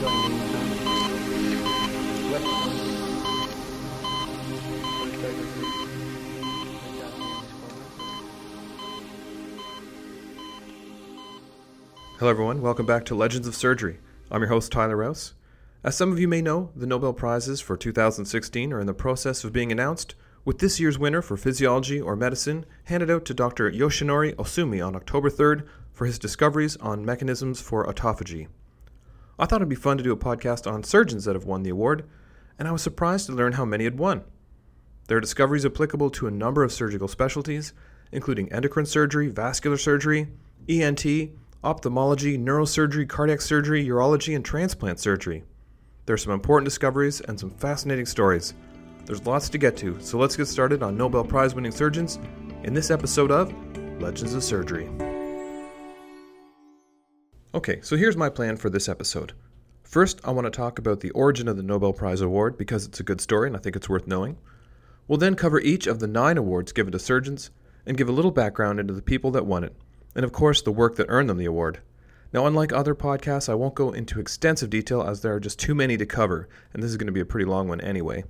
Hello, everyone. Welcome back to Legends of Surgery. I'm your host, Tyler Rouse. As some of you may know, the Nobel Prizes for 2016 are in the process of being announced, with this year's winner for physiology or medicine handed out to Dr. Yoshinori Ohsumi on October 3rd for his discoveries on mechanisms for autophagy. I thought it'd be fun to do a podcast on surgeons that have won the award, and I was surprised to learn how many had won. There are discoveries applicable to a number of surgical specialties, including endocrine surgery, vascular surgery, ENT, ophthalmology, neurosurgery, cardiac surgery, urology, and transplant surgery. There are some important discoveries and some fascinating stories. There's lots to get to, so let's get started on Nobel Prize winning surgeons in this episode of Legends of Surgery. Okay, so here's my plan for this episode. First, I want to talk about the origin of the Nobel Prize Award because it's a good story and I think it's worth knowing. We'll then cover each of the nine awards given to surgeons and give a little background into the people that won it, and of course, the work that earned them the award. Now, unlike other podcasts, I won't go into extensive detail as there are just too many to cover, and this is going to be a pretty long one anyway.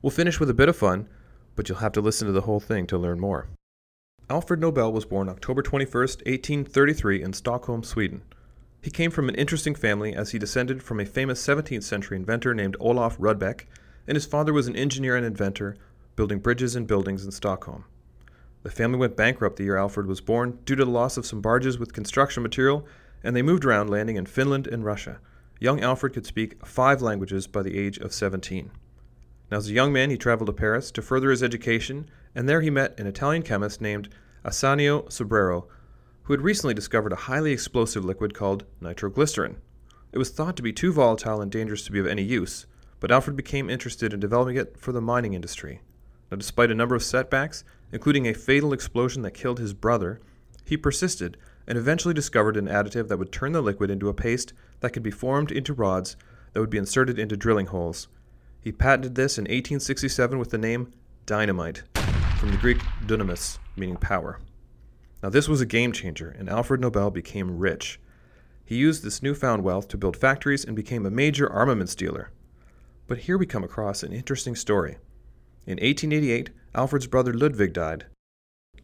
We'll finish with a bit of fun, but you'll have to listen to the whole thing to learn more. Alfred Nobel was born October 21, 1833, in Stockholm, Sweden. He came from an interesting family as he descended from a famous 17th century inventor named Olof Rudbeck, and his father was an engineer and inventor, building bridges and buildings in Stockholm. The family went bankrupt the year Alfred was born due to the loss of some barges with construction material, and they moved around, landing in Finland and Russia. Young Alfred could speak five languages by the age of 17. Now, as a young man, he traveled to Paris to further his education, and there he met an Italian chemist named Ascanio Sobrero, who had recently discovered a highly explosive liquid called nitroglycerin. It was thought to be too volatile and dangerous to be of any use, but Alfred became interested in developing it for the mining industry. Now, despite a number of setbacks, including a fatal explosion that killed his brother, he persisted and eventually discovered an additive that would turn the liquid into a paste that could be formed into rods that would be inserted into drilling holes. He patented this in 1867 with the name dynamite, from the Greek dunamis, meaning power. Now, this was a game changer, and Alfred Nobel became rich. He used this newfound wealth to build factories and became a major armaments dealer. But here we come across an interesting story. In 1888, Alfred's brother Ludwig died.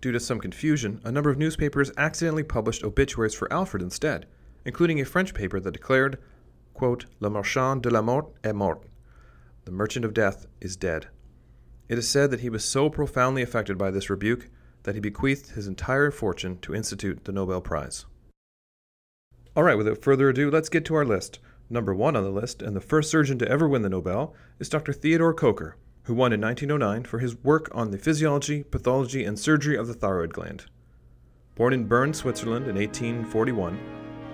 Due to some confusion, a number of newspapers accidentally published obituaries for Alfred instead, including a French paper that declared, quote, Le marchand de la mort est mort. The merchant of death is dead. It is said that he was so profoundly affected by this rebuke that he bequeathed his entire fortune to institute the Nobel Prize. All right, without further ado, let's get to our list. Number one on the list, and the first surgeon to ever win the Nobel, is Dr. Theodore Kocher, who won in 1909 for his work on the physiology, pathology, and surgery of the thyroid gland. Born in Bern, Switzerland in 1841,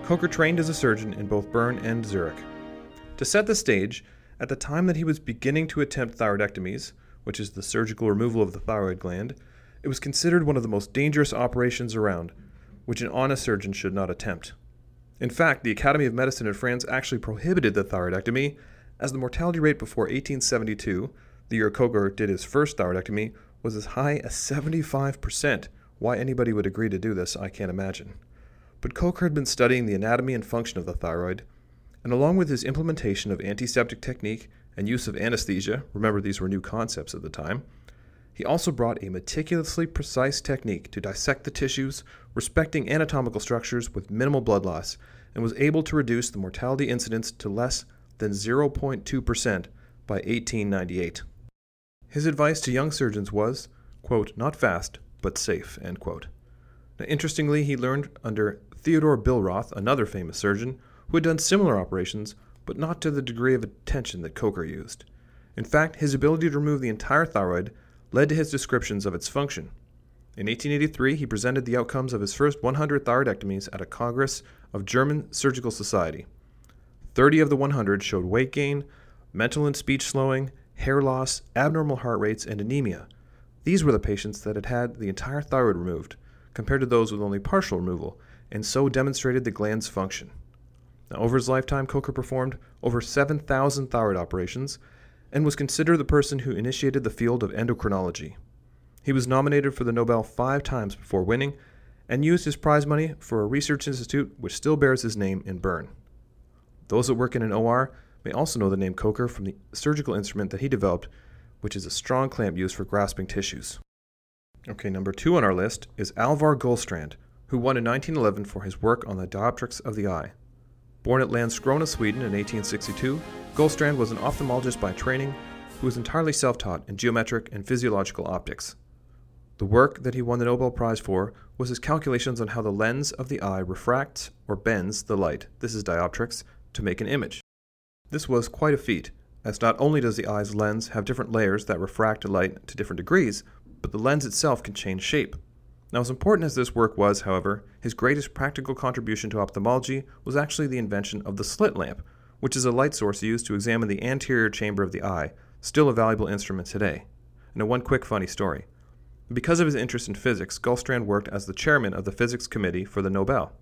Kocher trained as a surgeon in both Bern and Zurich. To set the stage, at the time that he was beginning to attempt thyroidectomies, which is the surgical removal of the thyroid gland, it was considered one of the most dangerous operations around, which an honest surgeon should not attempt. In fact, the Academy of Medicine in France actually prohibited the thyroidectomy, as the mortality rate before 1872, the year Kocher did his first thyroidectomy, was as high as 75%. Why anybody would agree to do this, I can't imagine. But Kocher had been studying the anatomy and function of the thyroid, and along with his implementation of antiseptic technique and use of anesthesia, remember these were new concepts at the time, he also brought a meticulously precise technique to dissect the tissues, respecting anatomical structures with minimal blood loss, and was able to reduce the mortality incidence to less than 0.2% by 1898. His advice to young surgeons was, quote, not fast, but safe, end quote. Now, interestingly, he learned under Theodore Billroth, another famous surgeon, who had done similar operations, but not to the degree of attention that Kocher used. In fact, his ability to remove the entire thyroid led to his descriptions of its function. In 1883, he presented the outcomes of his first 100 thyroidectomies at a Congress of German Surgical Society. 30 of the 100 showed weight gain, mental and speech slowing, hair loss, abnormal heart rates, and anemia. These were the patients that had had the entire thyroid removed, compared to those with only partial removal, and so demonstrated the gland's function. Now, over his lifetime, Kocher performed over 7,000 thyroid operations and was considered the person who initiated the field of endocrinology. He was nominated for the Nobel five times before winning and used his prize money for a research institute which still bears his name in Bern. Those that work in an OR may also know the name Kocher from the surgical instrument that he developed, which is a strong clamp used for grasping tissues. Okay, number two on our list is Allvar Gullstrand, who won in 1911 for his work on the dioptrics of the eye. Born at Landskrona, Sweden in 1862, Gullstrand was an ophthalmologist by training who was entirely self taught in geometric and physiological optics. The work that he won the Nobel Prize for was his calculations on how the lens of the eye refracts or bends the light, this is dioptrics, to make an image. This was quite a feat, as not only does the eye's lens have different layers that refract light to different degrees, but the lens itself can change shape. Now, as important as this work was, however, his greatest practical contribution to ophthalmology was actually the invention of the slit lamp, which is a light source used to examine the anterior chamber of the eye, still a valuable instrument today. Now, one quick funny story. Because of his interest in physics, Gullstrand worked as the chairman of the physics committee for the Nobel.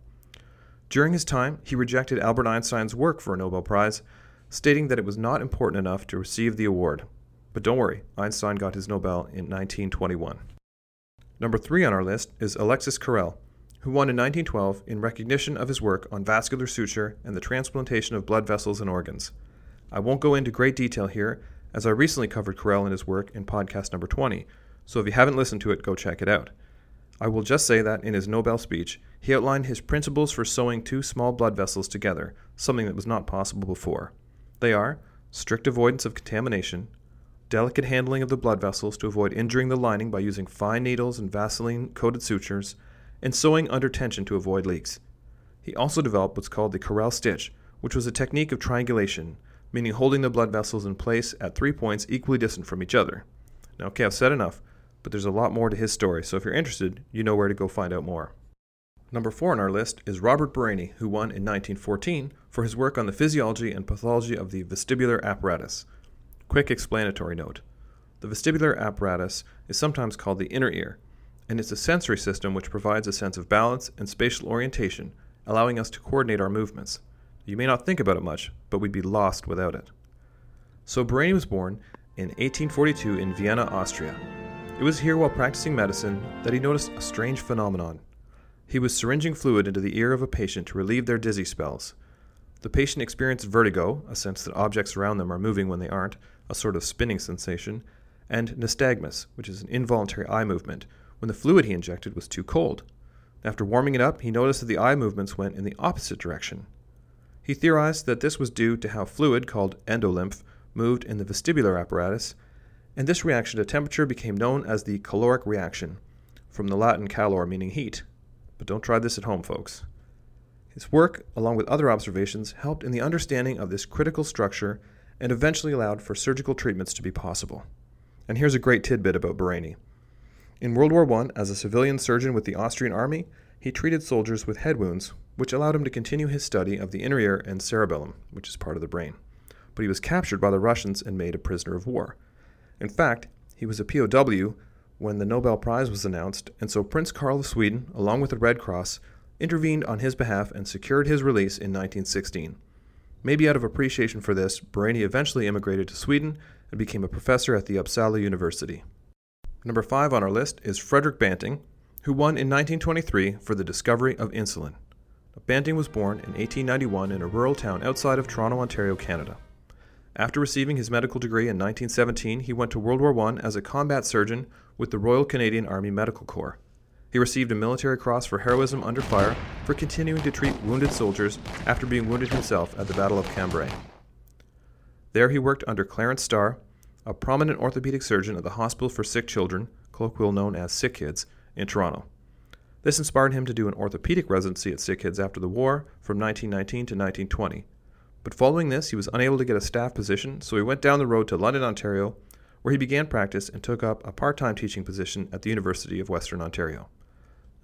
During his time, he rejected Albert Einstein's work for a Nobel Prize, stating that it was not important enough to receive the award. But don't worry, Einstein got his Nobel in 1921. Number three on our list is Alexis Carrel, who won in 1912 in recognition of his work on vascular suture and the transplantation of blood vessels and organs. I won't go into great detail here, as I recently covered Carrel and his work in podcast number 20, so if you haven't listened to it, go check it out. I will just say that in his Nobel speech, he outlined his principles for sewing two small blood vessels together, something that was not possible before. They are strict avoidance of contamination, delicate handling of the blood vessels to avoid injuring the lining by using fine needles and Vaseline coated sutures, and sewing under tension to avoid leaks. He also developed what's called the Carrel stitch, which was a technique of triangulation, meaning holding the blood vessels in place at three points equally distant from each other. Now, okay, I've said enough but there's a lot more to his story, so if you're interested, you know where to go find out more. Number four on our list is Robert Barany, who won in 1914 for his work on the physiology and pathology of the vestibular apparatus. Quick explanatory note The vestibular apparatus is sometimes called the inner ear, and it's a sensory system which provides a sense of balance and spatial orientation, allowing us to coordinate our movements. You may not think about it much, but we'd be lost without it. So Barany was born in 1842 in Vienna, Austria, it was here while practicing medicine that he noticed a strange phenomenon. He was syringing fluid into the ear of a patient to relieve their dizzy spells. The patient experienced vertigo, a sense that objects around them are moving when they aren't, a sort of spinning sensation, and nystagmus, which is an involuntary eye movement, when the fluid he injected was too cold. After warming it up, he noticed that the eye movements went in the opposite direction. He theorized that this was due to how fluid, called endolymph, moved in the vestibular apparatus and this reaction to temperature became known as the caloric reaction, from the Latin calor meaning heat. But don't try this at home, folks. His work, along with other observations, helped in the understanding of this critical structure and eventually allowed for surgical treatments to be possible. And here's a great tidbit about Barany. In World War I, as a civilian surgeon with the Austrian army, he treated soldiers with head wounds, which allowed him to continue his study of the inner ear and cerebellum, which is part of the brain. But he was captured by the Russians and made a prisoner of war. In fact, he was a POW when the Nobel Prize was announced, and so Prince Karl of Sweden, along with the Red Cross, intervened on his behalf and secured his release in 1916. Maybe out of appreciation for this, Barany eventually immigrated to Sweden and became a professor at the Uppsala University. Number five on our list is Frederick Banting, who won in 1923 for the discovery of insulin. Banting was born in 1891 in a rural town outside of Toronto, Ontario, Canada. After receiving his medical degree in 1917, he went to World War I as a combat surgeon with the Royal Canadian Army Medical Corps. He received a Military Cross for heroism under fire for continuing to treat wounded soldiers after being wounded himself at the Battle of Cambrai. There he worked under Clarence Starr, a prominent orthopedic surgeon at the Hospital for Sick Children, colloquially known as Sick Kids, in Toronto. This inspired him to do an orthopedic residency at Sick Kids after the war from 1919 to 1920. But following this, he was unable to get a staff position, so he went down the road to London, Ontario, where he began practice and took up a part time teaching position at the University of Western Ontario.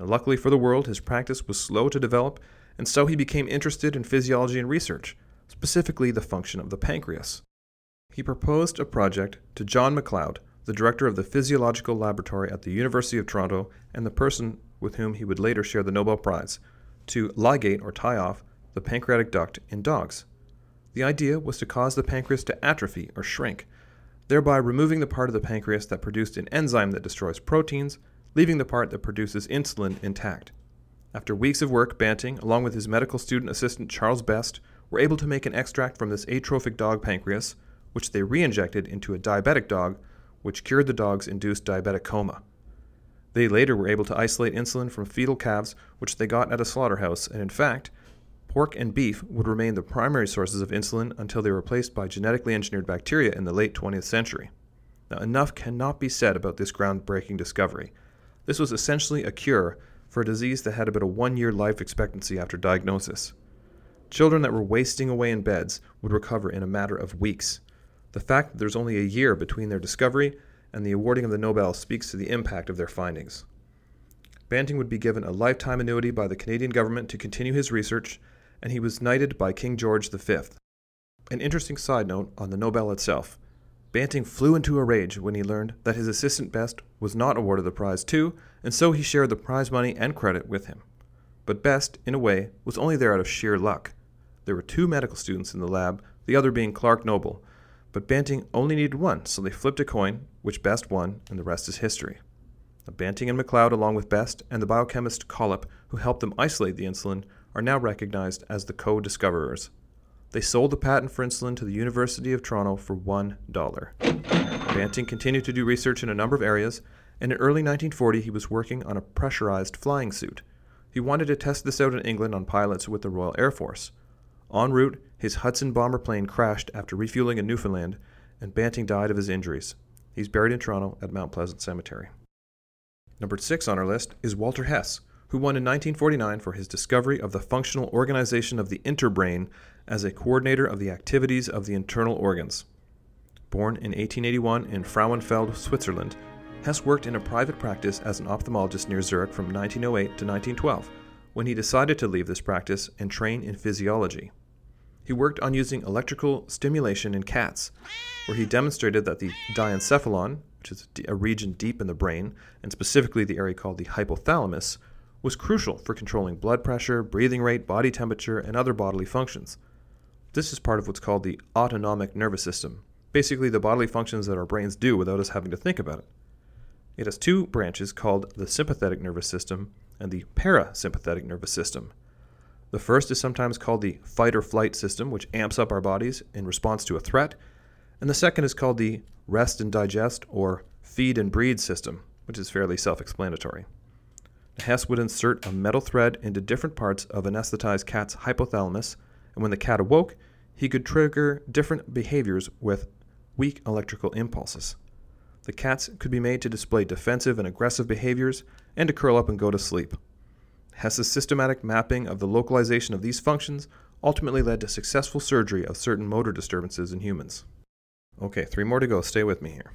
Now, luckily for the world, his practice was slow to develop, and so he became interested in physiology and research, specifically the function of the pancreas. He proposed a project to John Macleod, the director of the Physiological Laboratory at the University of Toronto and the person with whom he would later share the Nobel Prize, to ligate or tie off the pancreatic duct in dogs. The idea was to cause the pancreas to atrophy or shrink, thereby removing the part of the pancreas that produced an enzyme that destroys proteins, leaving the part that produces insulin intact. After weeks of work, Banting, along with his medical student assistant Charles Best, were able to make an extract from this atrophic dog pancreas, which they re injected into a diabetic dog, which cured the dog's induced diabetic coma. They later were able to isolate insulin from fetal calves, which they got at a slaughterhouse, and in fact, pork and beef would remain the primary sources of insulin until they were replaced by genetically engineered bacteria in the late 20th century. Now, enough cannot be said about this groundbreaking discovery. This was essentially a cure for a disease that had about a one year life expectancy after diagnosis. Children that were wasting away in beds would recover in a matter of weeks. The fact that there's only a year between their discovery and the awarding of the Nobel speaks to the impact of their findings. Banting would be given a lifetime annuity by the Canadian government to continue his research, and he was knighted by King George V. An interesting side note on the Nobel itself Banting flew into a rage when he learned that his assistant Best was not awarded the prize too, and so he shared the prize money and credit with him. But Best, in a way, was only there out of sheer luck. There were two medical students in the lab, the other being Clark Noble, but Banting only needed one, so they flipped a coin, which Best won, and the rest is history. Banting and MacLeod, along with Best and the biochemist Collip, who helped them isolate the insulin, are now recognized as the co discoverers. They sold the patent for insulin to the University of Toronto for $1. Banting continued to do research in a number of areas, and in early 1940 he was working on a pressurized flying suit. He wanted to test this out in England on pilots with the Royal Air Force. En route, his Hudson bomber plane crashed after refueling in Newfoundland, and Banting died of his injuries. He's buried in Toronto at Mount Pleasant Cemetery. Number six on our list is Walter Hess, who won in 1949 for his discovery of the functional organization of the interbrain as a coordinator of the activities of the internal organs. Born in 1881 in Frauenfeld, Switzerland, Hess worked in a private practice as an ophthalmologist near Zurich from 1908 to 1912, when he decided to leave this practice and train in physiology. He worked on using electrical stimulation in cats, where he demonstrated that the diencephalon, which is a region deep in the brain, and specifically the area called the hypothalamus, was crucial for controlling blood pressure, breathing rate, body temperature, and other bodily functions. This is part of what's called the autonomic nervous system, basically the bodily functions that our brains do without us having to think about it. It has two branches called the sympathetic nervous system and the parasympathetic nervous system. The first is sometimes called the fight or flight system, which amps up our bodies in response to a threat, and the second is called the rest and digest or feed and breed system, which is fairly self explanatory. Hess would insert a metal thread into different parts of anesthetized cat's hypothalamus, and when the cat awoke, he could trigger different behaviors with weak electrical impulses. The cats could be made to display defensive and aggressive behaviors and to curl up and go to sleep. Hess's systematic mapping of the localization of these functions ultimately led to successful surgery of certain motor disturbances in humans. Okay, three more to go. Stay with me here.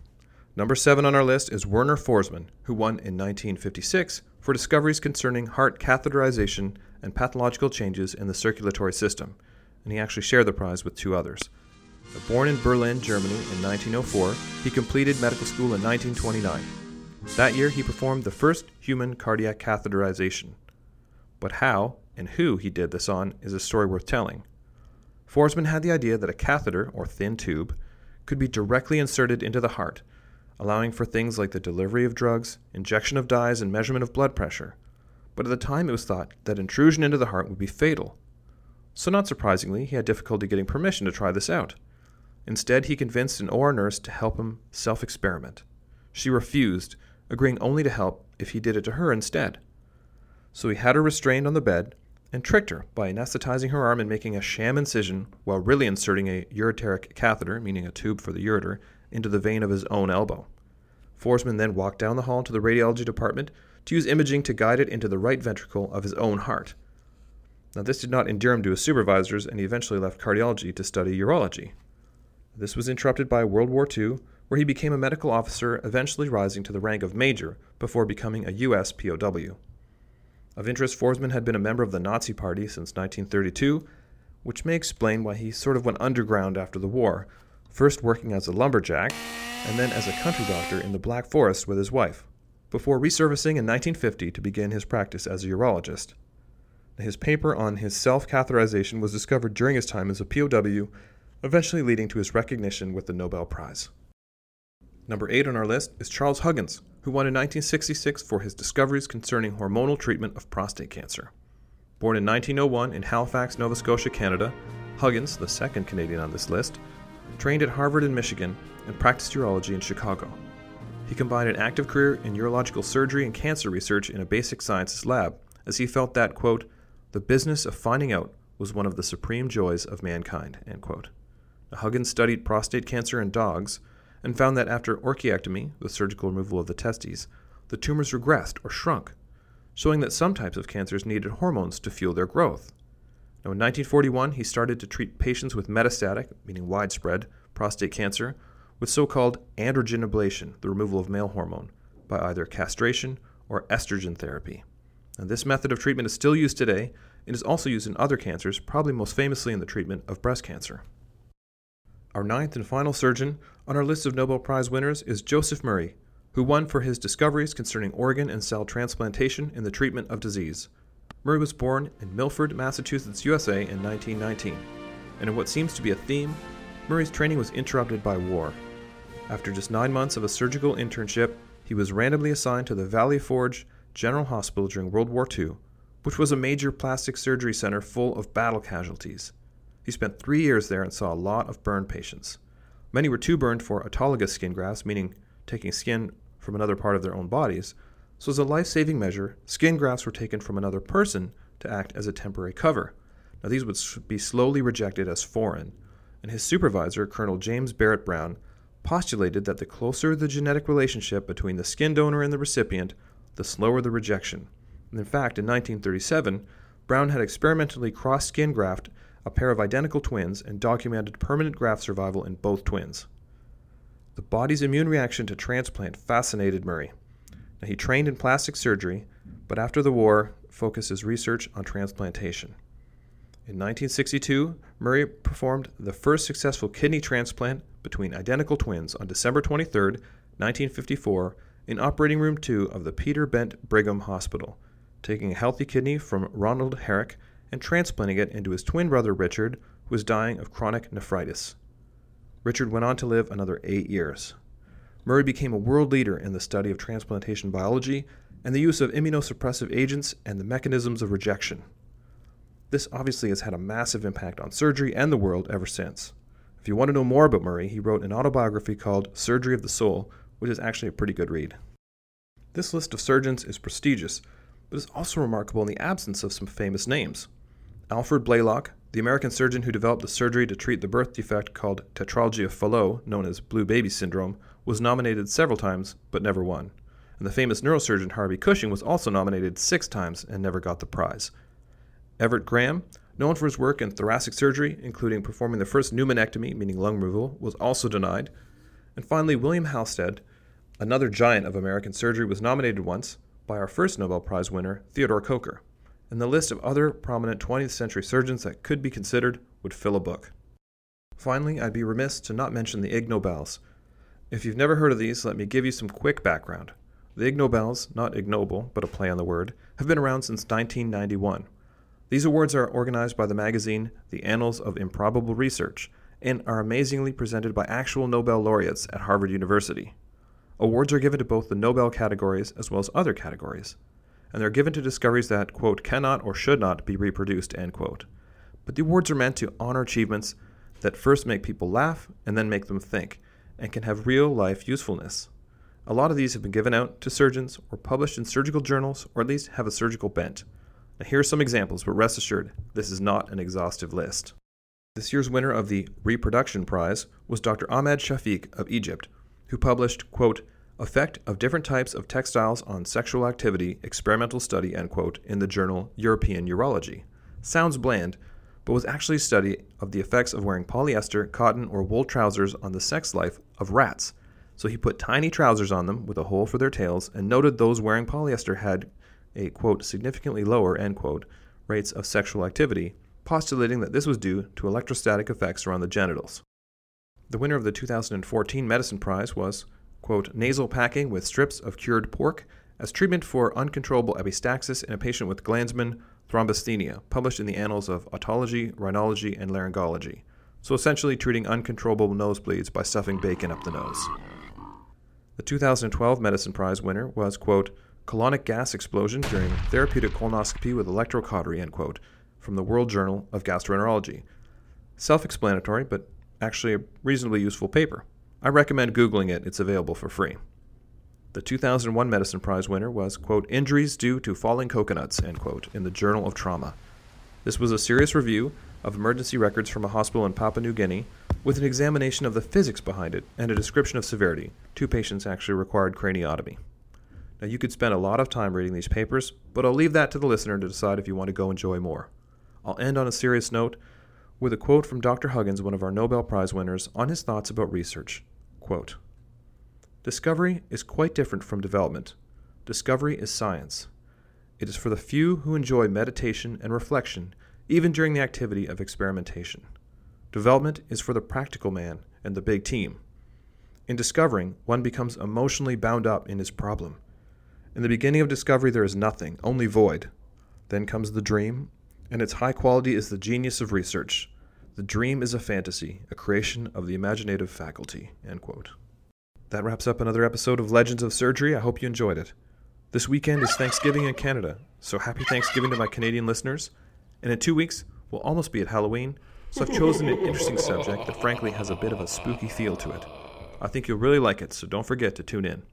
Number seven on our list is Werner Forssmann, who won in 1956 for discoveries concerning heart catheterization and pathological changes in the circulatory system, and he actually shared the prize with two others. Born in Berlin, Germany in 1904, he completed medical school in 1929. That year, he performed the first human cardiac catheterization. But how and who he did this on is a story worth telling. Forssmann had the idea that a catheter, or thin tube, could be directly inserted into the heart, allowing for things like the delivery of drugs, injection of dyes, and measurement of blood pressure. But at the time, it was thought that intrusion into the heart would be fatal. So, not surprisingly, he had difficulty getting permission to try this out. Instead, he convinced an OR nurse to help him self experiment. She refused, agreeing only to help if he did it to her instead. So he had her restrained on the bed and tricked her by anesthetizing her arm and making a sham incision while really inserting a ureteric catheter, meaning a tube for the ureter, into the vein of his own elbow. Forssmann then walked down the hall to the radiology department to use imaging to guide it into the right ventricle of his own heart. Now, this did not endear him to his supervisors, and he eventually left cardiology to study urology. This was interrupted by World War II, where he became a medical officer, eventually rising to the rank of major before becoming a U.S. POW. Of interest, Forssmann had been a member of the Nazi Party since 1932, which may explain why he sort of went underground after the war, first working as a lumberjack and then as a country doctor in the Black Forest with his wife, before resurfacing in 1950 to begin his practice as a urologist. His paper on his self catheterization was discovered during his time as a POW, eventually leading to his recognition with the Nobel Prize. Number 8 on our list is Charles Huggins, who won in 1966 for his discoveries concerning hormonal treatment of prostate cancer. Born in 1901 in Halifax, Nova Scotia, Canada, Huggins, the second Canadian on this list, trained at Harvard and Michigan and practiced urology in Chicago. He combined an active career in urological surgery and cancer research in a basic sciences lab, as he felt that, quote, the business of finding out was one of the supreme joys of mankind, end quote. Huggins studied prostate cancer in dogs and found that after orchiectomy, the surgical removal of the testes, the tumors regressed or shrunk, showing that some types of cancers needed hormones to fuel their growth. Now, in 1941, he started to treat patients with metastatic, meaning widespread, prostate cancer with so called androgen ablation, the removal of male hormone, by either castration or estrogen therapy. And this method of treatment is still used today and is also used in other cancers, probably most famously in the treatment of breast cancer. Our ninth and final surgeon on our list of Nobel Prize winners is Joseph Murray, who won for his discoveries concerning organ and cell transplantation in the treatment of disease. Murray was born in Milford, Massachusetts, USA in 1919, and in what seems to be a theme, Murray's training was interrupted by war. After just nine months of a surgical internship, he was randomly assigned to the Valley Forge General Hospital during World War II, which was a major plastic surgery center full of battle casualties. He spent three years there and saw a lot of burn patients. Many were too burned for autologous skin grafts, meaning taking skin from another part of their own bodies, so, as a life saving measure, skin grafts were taken from another person to act as a temporary cover. Now, these would be slowly rejected as foreign, and his supervisor, Colonel James Barrett Brown, postulated that the closer the genetic relationship between the skin donor and the recipient, the slower the rejection. And in fact, in 1937, Brown had experimentally cross skin graft a pair of identical twins and documented permanent graft survival in both twins. The body's immune reaction to transplant fascinated Murray. Now, he trained in plastic surgery, but after the war, focused his research on transplantation. In 1962, Murray performed the first successful kidney transplant between identical twins on December 23, 1954, in Operating Room 2 of the Peter Bent Brigham Hospital, taking a healthy kidney from Ronald Herrick and transplanting it into his twin brother Richard, who was dying of chronic nephritis. Richard went on to live another eight years. Murray became a world leader in the study of transplantation biology and the use of immunosuppressive agents and the mechanisms of rejection. This obviously has had a massive impact on surgery and the world ever since. If you want to know more about Murray, he wrote an autobiography called Surgery of the Soul, which is actually a pretty good read. This list of surgeons is prestigious, but is also remarkable in the absence of some famous names. Alfred Blalock, the American surgeon who developed the surgery to treat the birth defect called tetralogy of Fallot, known as blue baby syndrome, was nominated several times but never won. And the famous neurosurgeon Harvey Cushing was also nominated six times and never got the prize. Evarts Graham, known for his work in thoracic surgery, including performing the first pneumonectomy, meaning lung removal, was also denied. And finally, William Halsted, another giant of American surgery, was nominated once by our first Nobel Prize winner, Theodore Kocher. And the list of other prominent 20th century surgeons that could be considered would fill a book. Finally, I'd be remiss to not mention the Ig Nobels, if you've never heard of these, let me give you some quick background. The Ig Nobels, not ignoble, but a play on the word, have been around since 1991. These awards are organized by the magazine The Annals of Improbable Research and are amazingly presented by actual Nobel laureates at Harvard University. Awards are given to both the Nobel categories as well as other categories, and they're given to discoveries that, quote, cannot or should not be reproduced, end quote. But the awards are meant to honor achievements that first make people laugh and then make them think, and can have real life usefulness. A lot of these have been given out to surgeons or published in surgical journals or at least have a surgical bent. Now, here are some examples, but rest assured, this is not an exhaustive list. This year's winner of the Reproduction Prize was Dr. Ahmed Shafik of Egypt, who published, quote, Effect of Different Types of Textiles on Sexual Activity Experimental Study, end quote, in the journal European Urology. Sounds bland, but was actually a study of the effects of wearing polyester, cotton, or wool trousers on the sex life of rats. So he put tiny trousers on them with a hole for their tails and noted those wearing polyester had a quote significantly lower end quote rates of sexual activity, postulating that this was due to electrostatic effects around the genitals. The winner of the 2014 Medicine Prize was quote nasal packing with strips of cured pork as treatment for uncontrollable epistaxis in a patient with Glanzmann thrombasthenia, published in the Annals of Otology, Rhinology, and Laryngology. So essentially treating uncontrollable nosebleeds by stuffing bacon up the nose. The 2012 Medicine Prize winner was, quote, colonic gas explosion during therapeutic colonoscopy with electrocautery, end quote, from the World Journal of Gastroenterology. Self explanatory, but actually a reasonably useful paper. I recommend Googling it, it's available for free. The 2001 Medicine Prize winner was, quote, Injuries Due to Falling Coconuts, end quote, in the Journal of Trauma. This was a serious review of emergency records from a hospital in Papua New Guinea with an examination of the physics behind it and a description of severity. Two patients actually required craniotomy. Now, you could spend a lot of time reading these papers, but I'll leave that to the listener to decide if you want to go enjoy more. I'll end on a serious note with a quote from Dr. Huggins, one of our Nobel Prize winners, on his thoughts about research. Quote, Discovery is quite different from development. Discovery is science. It is for the few who enjoy meditation and reflection, even during the activity of experimentation. Development is for the practical man and the big team. In discovering, one becomes emotionally bound up in his problem. In the beginning of discovery, there is nothing, only void. Then comes the dream, and its high quality is the genius of research. The dream is a fantasy, a creation of the imaginative faculty. That wraps up another episode of Legends of Surgery. I hope you enjoyed it. This weekend is Thanksgiving in Canada, so happy Thanksgiving to my Canadian listeners. And in two weeks, we'll almost be at Halloween, so I've chosen an interesting subject that frankly has a bit of a spooky feel to it. I think you'll really like it, so don't forget to tune in.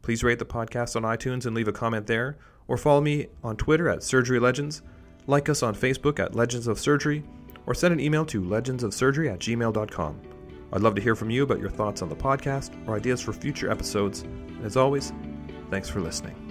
Please rate the podcast on iTunes and leave a comment there, or follow me on Twitter at Surgery Legends, like us on Facebook at Legends of Surgery, or send an email to legendsofsurgery at gmail.com. I'd love to hear from you about your thoughts on the podcast or ideas for future episodes. And as always, thanks for listening.